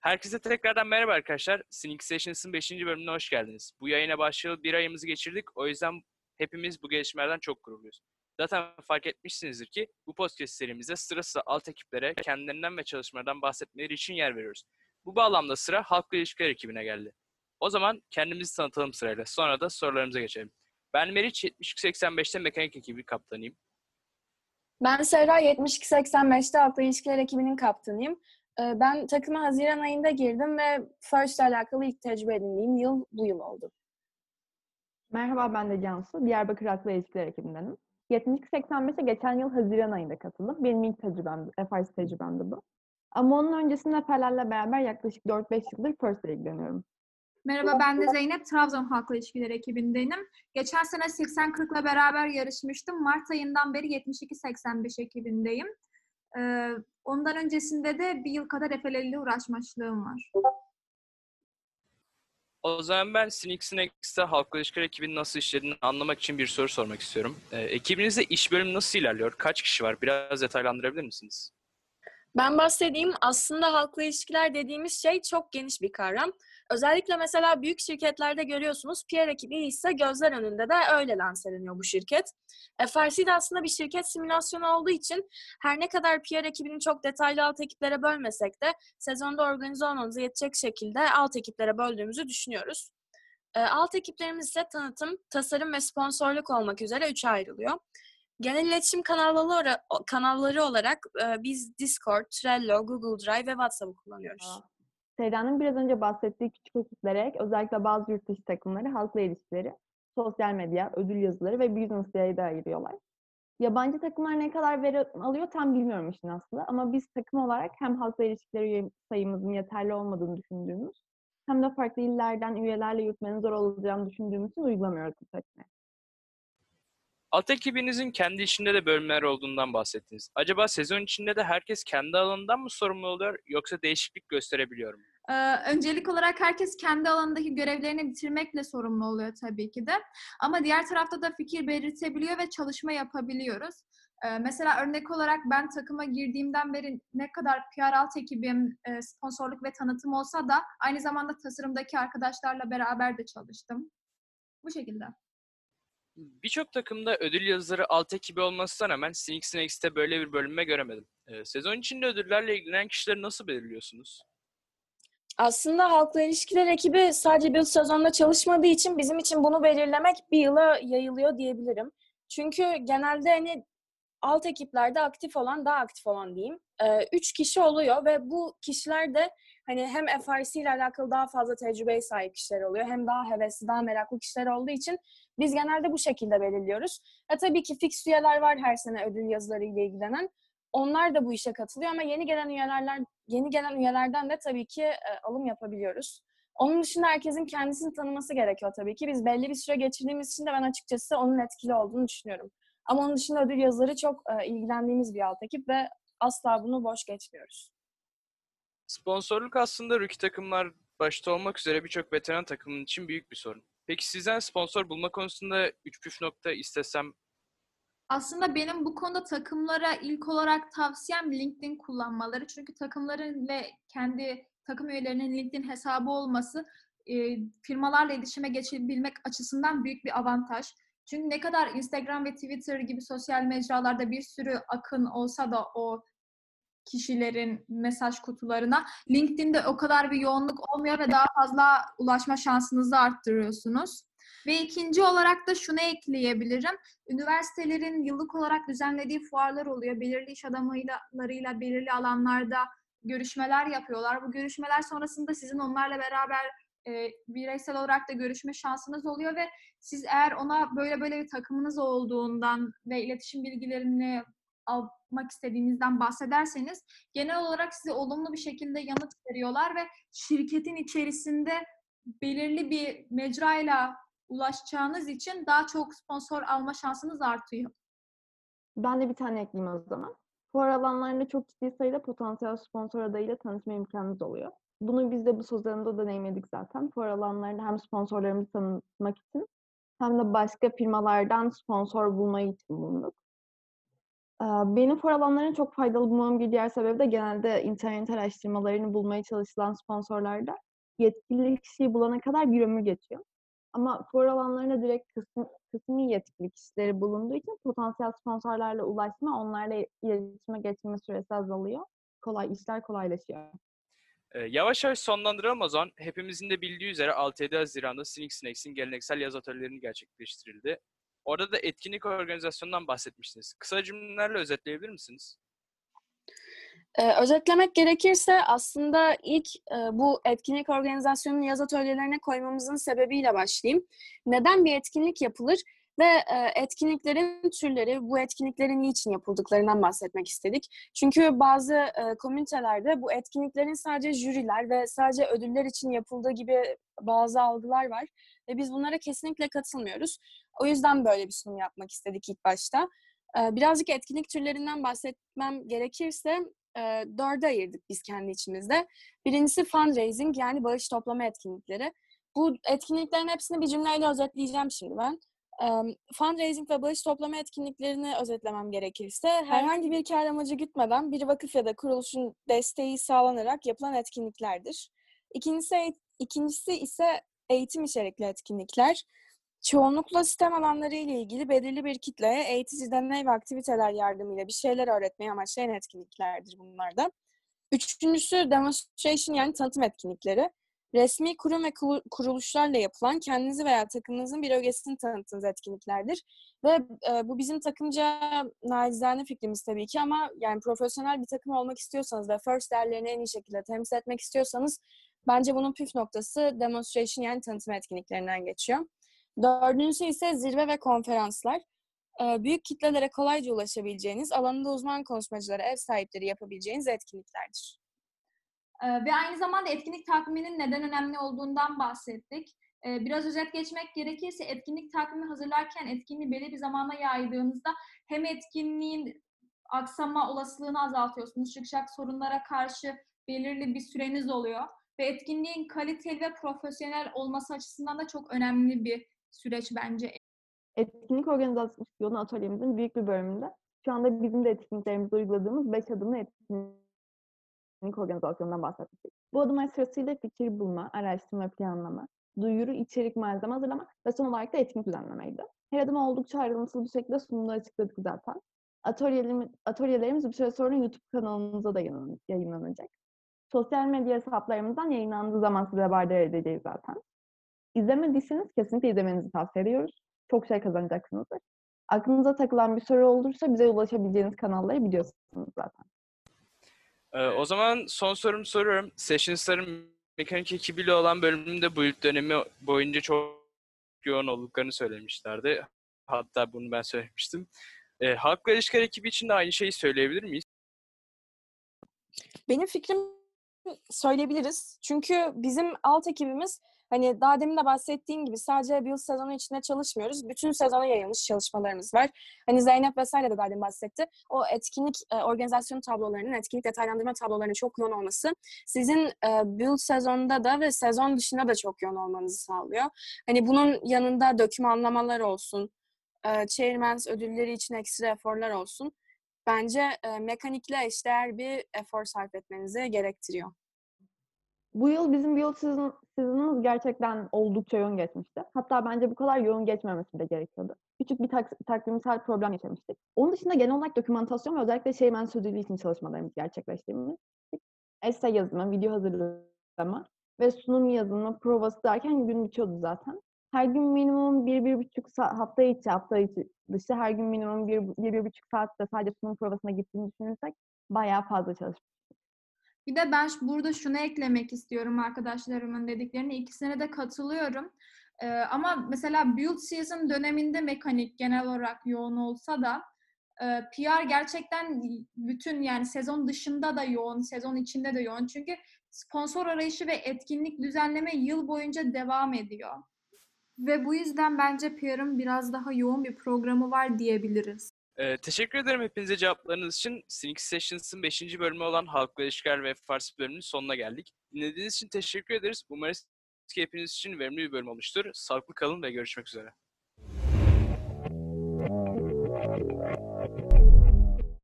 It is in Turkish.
Herkese tekrardan merhaba arkadaşlar. Sneak Sessions'ın 5. bölümüne hoş geldiniz. Bu yayına başlayalı bir ayımızı geçirdik. O yüzden hepimiz bu gelişmelerden çok gururluyuz. Zaten fark etmişsinizdir ki bu podcast serimizde sıra alt ekiplere kendilerinden ve çalışmalardan bahsetmeleri için yer veriyoruz. Bu bağlamda sıra halkla ilişkiler ekibine geldi. O zaman kendimizi tanıtalım sırayla. Sonra da sorularımıza geçelim. Ben Meriç 7285'te mekanik ekibi kaptanıyım. Ben Serra 7285'te Halkla İlişkiler ekibinin kaptanıyım. Ben takıma Haziran ayında girdim ve First ile alakalı ilk tecrübe edindiğim yıl bu yıl oldu. Merhaba ben de Cansu. Diyarbakır Halkla İlişkiler ekibindenim. 72-85'e geçen yıl Haziran ayında katıldım. Benim ilk tecrübemdi, FRC tecrübemdi bu. Ama onun öncesinde Neferlerle beraber yaklaşık 4-5 yıldır First ile ilgileniyorum. Merhaba ben de Zeynep, Trabzon Halkla İlişkiler ekibindenim. Geçen sene 80-40'la beraber yarışmıştım. Mart ayından beri 72-85 ekibindeyim. Ee, ondan öncesinde de bir yıl kadar Efele ile uğraşmışlığım var. O zaman ben Sneak Snacks'te halkla ilişkiler ekibinin nasıl işlediğini anlamak için bir soru sormak istiyorum. Ee, ekibinizde iş bölümü nasıl ilerliyor? Kaç kişi var? Biraz detaylandırabilir misiniz? Ben bahsedeyim. Aslında halkla ilişkiler dediğimiz şey çok geniş bir kavram. Özellikle mesela büyük şirketlerde görüyorsunuz PR ekibi ise gözler önünde de öyle lanseleniyor bu şirket. FRC de aslında bir şirket simülasyonu olduğu için her ne kadar PR ekibini çok detaylı alt ekiplere bölmesek de sezonda organize olmamıza yetecek şekilde alt ekiplere böldüğümüzü düşünüyoruz. E, Alt ekiplerimiz ise tanıtım, tasarım ve sponsorluk olmak üzere üçe ayrılıyor. Genel iletişim kanalları, kanalları olarak e, biz Discord, Trello, Google Drive ve WhatsApp'ı kullanıyoruz. Seyra'nın biraz önce bahsettiği küçük ekiplere ek, özellikle bazı yurt dışı takımları halkla ilişkileri, sosyal medya, ödül yazıları ve business de ayırıyorlar. Yabancı takımlar ne kadar veri alıyor tam bilmiyorum işin aslı ama biz takım olarak hem halkla ilişkileri sayımızın yeterli olmadığını düşündüğümüz hem de farklı illerden üyelerle yürütmenin zor olacağını düşündüğümüz için uygulamıyoruz bu takımı. Alt ekibinizin kendi içinde de bölümler olduğundan bahsettiniz. Acaba sezon içinde de herkes kendi alanından mı sorumlu oluyor yoksa değişiklik gösterebiliyor mu? Ee, öncelik olarak herkes kendi alanındaki görevlerini bitirmekle sorumlu oluyor tabii ki de. Ama diğer tarafta da fikir belirtebiliyor ve çalışma yapabiliyoruz. Ee, mesela örnek olarak ben takıma girdiğimden beri ne kadar PR alt ekibim, e, sponsorluk ve tanıtım olsa da aynı zamanda tasarımdaki arkadaşlarla beraber de çalıştım. Bu şekilde. Birçok takımda ödül yazıları alt ekibi olmasına rağmen Sneak Snacks'te böyle bir bölünme göremedim. Ee, sezon içinde ödüllerle ilgilenen kişileri nasıl belirliyorsunuz? Aslında halkla ilişkiler ekibi sadece bir sezonda çalışmadığı için bizim için bunu belirlemek bir yıla yayılıyor diyebilirim. Çünkü genelde hani alt ekiplerde aktif olan daha aktif olan diyeyim. e, Üç kişi oluyor ve bu kişiler de hani hem FRC ile alakalı daha fazla tecrübeye sahip kişiler oluyor hem daha hevesli, daha meraklı kişiler olduğu için biz genelde bu şekilde belirliyoruz. E tabii ki fix üyeler var her sene ödül yazıları ile ilgilenen. Onlar da bu işe katılıyor ama yeni gelen üyelerden yeni gelen üyelerden de tabii ki e, alım yapabiliyoruz. Onun dışında herkesin kendisini tanıması gerekiyor tabii ki. Biz belli bir süre geçirdiğimiz için de ben açıkçası onun etkili olduğunu düşünüyorum. Ama onun dışında ödül yazıları çok e, ilgilendiğimiz bir alt ekip ve asla bunu boş geçmiyoruz. Sponsorluk aslında rookie takımlar başta olmak üzere birçok veteran takımın için büyük bir sorun. Peki sizden sponsor bulma konusunda üç püf nokta istesem Aslında benim bu konuda takımlara ilk olarak tavsiyem LinkedIn kullanmaları. Çünkü takımların ve kendi takım üyelerinin LinkedIn hesabı olması e, firmalarla iletişime geçebilmek açısından büyük bir avantaj. Çünkü ne kadar Instagram ve Twitter gibi sosyal mecralarda bir sürü akın olsa da o kişilerin mesaj kutularına LinkedIn'de o kadar bir yoğunluk olmuyor ve daha fazla ulaşma şansınızı arttırıyorsunuz. Ve ikinci olarak da şunu ekleyebilirim. Üniversitelerin yıllık olarak düzenlediği fuarlar oluyor. Belirli iş adamlarıyla belirli alanlarda görüşmeler yapıyorlar. Bu görüşmeler sonrasında sizin onlarla beraber e, bireysel olarak da görüşme şansınız oluyor ve siz eğer ona böyle böyle bir takımınız olduğundan ve iletişim bilgilerini almak istediğinizden bahsederseniz genel olarak size olumlu bir şekilde yanıt veriyorlar ve şirketin içerisinde belirli bir mecrayla ulaşacağınız için daha çok sponsor alma şansınız artıyor. Ben de bir tane ekleyeyim o zaman. Fuar alanlarında çok ciddi sayıda potansiyel sponsor adayıyla tanışma imkanınız oluyor. Bunu biz de bu sezonda deneyimledik zaten. Fuar alanlarında hem sponsorlarımızı tanıtmak için hem de başka firmalardan sponsor bulmayı için bulunduk. Benim for alanlarını çok faydalı bulmamın bir diğer sebebi de genelde internet araştırmalarını bulmaya çalışılan sponsorlarda yetkili kişiyi bulana kadar bir ömür geçiyor. Ama for alanlarında direkt kısmi, kısmi yetkili kişileri bulunduğu için potansiyel sponsorlarla ulaşma, onlarla iletişime geçme süresi azalıyor. Kolay, işler kolaylaşıyor. Yavaş yavaş sonlandıralım o zaman. Hepimizin de bildiği üzere 6-7 Haziran'da Cynic Snacks'in geleneksel yaz atölyelerinin gerçekleştirildi. Orada da etkinlik organizasyonundan bahsetmiştiniz. Kısa cümlelerle özetleyebilir misiniz? Ee, özetlemek gerekirse aslında ilk e, bu etkinlik organizasyonunu yaz atölyelerine koymamızın sebebiyle başlayayım. Neden bir etkinlik yapılır ve e, etkinliklerin türleri, bu etkinliklerin niçin yapıldıklarından bahsetmek istedik. Çünkü bazı e, komünitelerde bu etkinliklerin sadece jüriler ve sadece ödüller için yapıldığı gibi bazı algılar var ve biz bunlara kesinlikle katılmıyoruz. O yüzden böyle bir sunum yapmak istedik ilk başta. Ee, Birazcık etkinlik türlerinden bahsetmem gerekirse e, dörde ayırdık biz kendi içimizde. Birincisi fundraising yani bağış toplama etkinlikleri. Bu etkinliklerin hepsini bir cümleyle özetleyeceğim şimdi ben. E, fundraising ve bağış toplama etkinliklerini özetlemem gerekirse herhangi bir kar amacı gütmeden bir vakıf ya da kuruluşun desteği sağlanarak yapılan etkinliklerdir. İkincisi, ikincisi ise eğitim içerikli etkinlikler. Çoğunlukla sistem alanları ile ilgili belirli bir kitleye eğitici deney ve aktiviteler yardımıyla bir şeyler öğretmeyi amaçlayan etkinliklerdir bunlar da. Üçüncüsü demonstration yani tanıtım etkinlikleri. Resmi kurum ve kuruluşlarla yapılan kendinizi veya takımınızın bir ögesini tanıttığınız etkinliklerdir. Ve e, bu bizim takımca nacizane fikrimiz tabii ki ama yani profesyonel bir takım olmak istiyorsanız ve first değerlerini en iyi şekilde temsil etmek istiyorsanız bence bunun püf noktası demonstration yani tanıtım etkinliklerinden geçiyor. Dördüncüsü ise zirve ve konferanslar. Ee, Büyük kitlelere kolayca ulaşabileceğiniz, alanında uzman konuşmacılara ev sahipleri yapabileceğiniz etkinliklerdir. Ee, Ve aynı zamanda etkinlik takviminin neden önemli olduğundan bahsettik. Ee, Biraz özet geçmek gerekirse etkinlik takvimi hazırlarken etkinliği belli bir zamana yaydığınızda hem etkinliğin aksama olasılığını azaltıyorsunuz. Çıkacak sorunlara karşı belirli bir süreniz oluyor. Ve etkinliğin kaliteli ve profesyonel olması açısından da çok önemli bir süreç bence. Etkinlik organizasyonu atölyemizin büyük bir bölümünde şu anda bizim de etkinliklerimizde uyguladığımız 5 adımlı etkinlik organizasyonundan bahsettik. Bu adımlar sırasıyla fikir bulma, araştırma, planlama, duyuru, içerik, malzeme hazırlama ve son olarak da etkinlik düzenlemeydi. Her adım oldukça ayrıntılı bir şekilde sunumda açıkladık zaten. Atölyelerimiz, atölyelerimiz bir süre sonra YouTube kanalımıza da yayınlan- yayınlanacak. Sosyal medya hesaplarımızdan yayınlandığı zaman size haberdar edeceğiz zaten. İzlemediyseniz kesinlikle izlemenizi tavsiye ediyoruz. Çok şey kazanacaksınızdır. Aklınıza takılan bir soru olursa bize ulaşabileceğiniz kanalları biliyorsunuz zaten. Ee, o zaman son sorumu soruyorum. Sessions'ların mekanik ekibiyle olan bölümünde bu dönemi boyunca çok yoğun olduklarını söylemişlerdi. Hatta bunu ben söylemiştim. Ee, halkla ilişkiler ekibi için de aynı şeyi söyleyebilir miyiz? Benim fikrim söyleyebiliriz. Çünkü bizim alt ekibimiz hani daha demin de bahsettiğim gibi sadece bir yıl sezonu içinde çalışmıyoruz. Bütün sezona yayılmış çalışmalarımız var. Hani Zeynep vesaire de daha demin bahsetti. O etkinlik e, organizasyon tablolarının, etkinlik detaylandırma tablolarının çok yoğun olması sizin e, build sezonunda da ve sezon dışında da çok yoğun olmanızı sağlıyor. Hani bunun yanında dokümanlamalar olsun, e, Chairman's ödülleri için ekstra eforlar olsun. Bence e, mekanikle eşdeğer bir efor sarf etmenizi gerektiriyor. Bu yıl bizim build season, season'ımız gerçekten oldukça yoğun geçmişti. Hatta bence bu kadar yoğun geçmemesi de gerekiyordu. Küçük bir tak- takvimsel problem yaşamıştık. Onun dışında genel olarak dokümantasyon ve özellikle Şeymen sözlüğü için çalışmalarımızı gerçekleştirmiştik. Essay yazımı, video hazırlama ve sunum yazımı, provası derken gün bitiyordu zaten. Her gün minimum bir, bir buçuk saat, hafta içi, hafta içi dışı her gün minimum bir, bir, bir buçuk saatte sadece sunum provasına gittiğini düşünürsek bayağı fazla çalışmıştık. Bir de ben burada şunu eklemek istiyorum arkadaşlarımın dediklerine. İkisine de katılıyorum. Ee, ama mesela build season döneminde mekanik genel olarak yoğun olsa da e, PR gerçekten bütün yani sezon dışında da yoğun, sezon içinde de yoğun. Çünkü sponsor arayışı ve etkinlik düzenleme yıl boyunca devam ediyor. Ve bu yüzden bence PR'ın biraz daha yoğun bir programı var diyebiliriz. Ee, teşekkür ederim hepinize cevaplarınız için. Cynic Sessions'ın 5. bölümü olan Halkla İlişkiler ve Farsi bölümünün sonuna geldik. Dinlediğiniz için teşekkür ederiz. Umarız ki hepiniz için verimli bir bölüm olmuştur. Sağlıklı kalın ve görüşmek üzere.